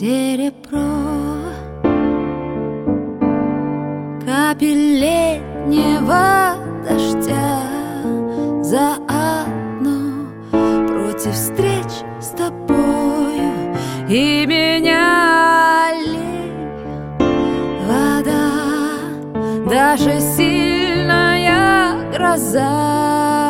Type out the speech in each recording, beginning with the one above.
серебро Капель летнего дождя За одно против встреч с тобою. И меня вода Даже сильная гроза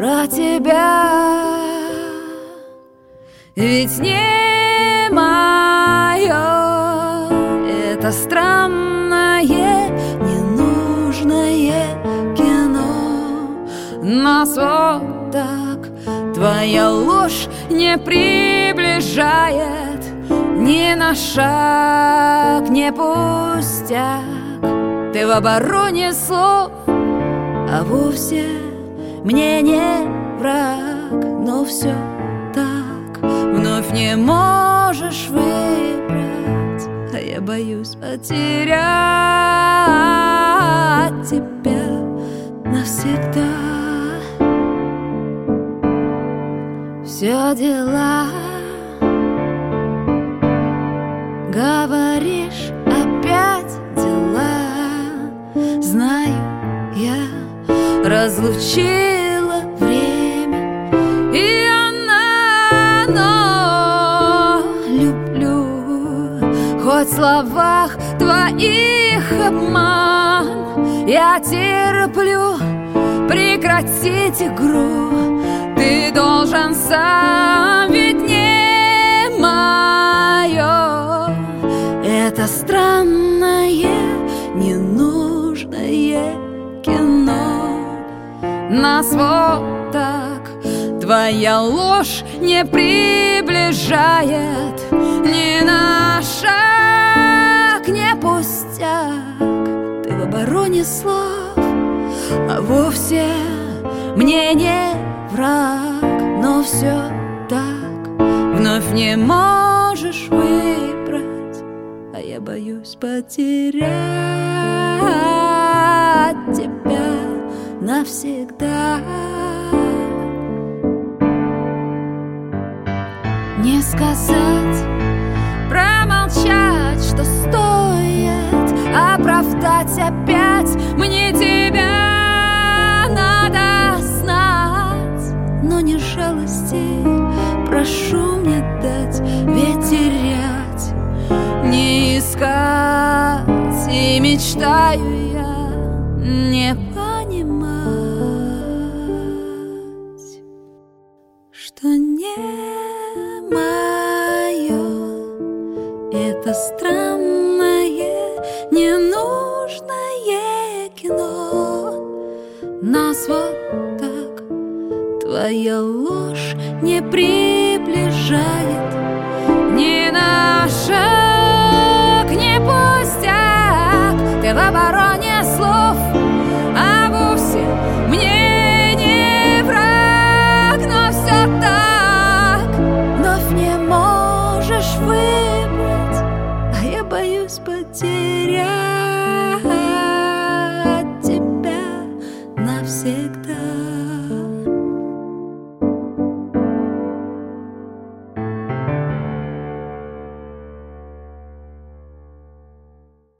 про тебя. Ведь не мое Это странное, ненужное кино. Нас вот так твоя ложь не приближает Ни на шаг не пустяк. Ты в обороне слов, а вовсе мне не враг Но все так, вновь не можешь выбрать А я боюсь потерять тебя навсегда. Все дела. Говоришь, разлучила время И она, но люблю. Хоть в словах твоих обман Я терплю прекратить игру. Ты должен сам, ведь не мое Это странное, Нас вот так твоя ложь не приближает Ни на шаг не пустяк Ты в обороне слов, а вовсе мне не враг. Но все так, вновь не можешь выбрать А я боюсь потерять навсегда. Не сказать, промолчать, что стоит Оправдать опять. Мне тебя надо знать. Но не жалости прошу мне дать Ведь терять не искать И мечтаю я не Что не мое Это странное, ненужное кино. Нас вот так твоя ложь не приближает. Ни на шаг не пустяк. Ты в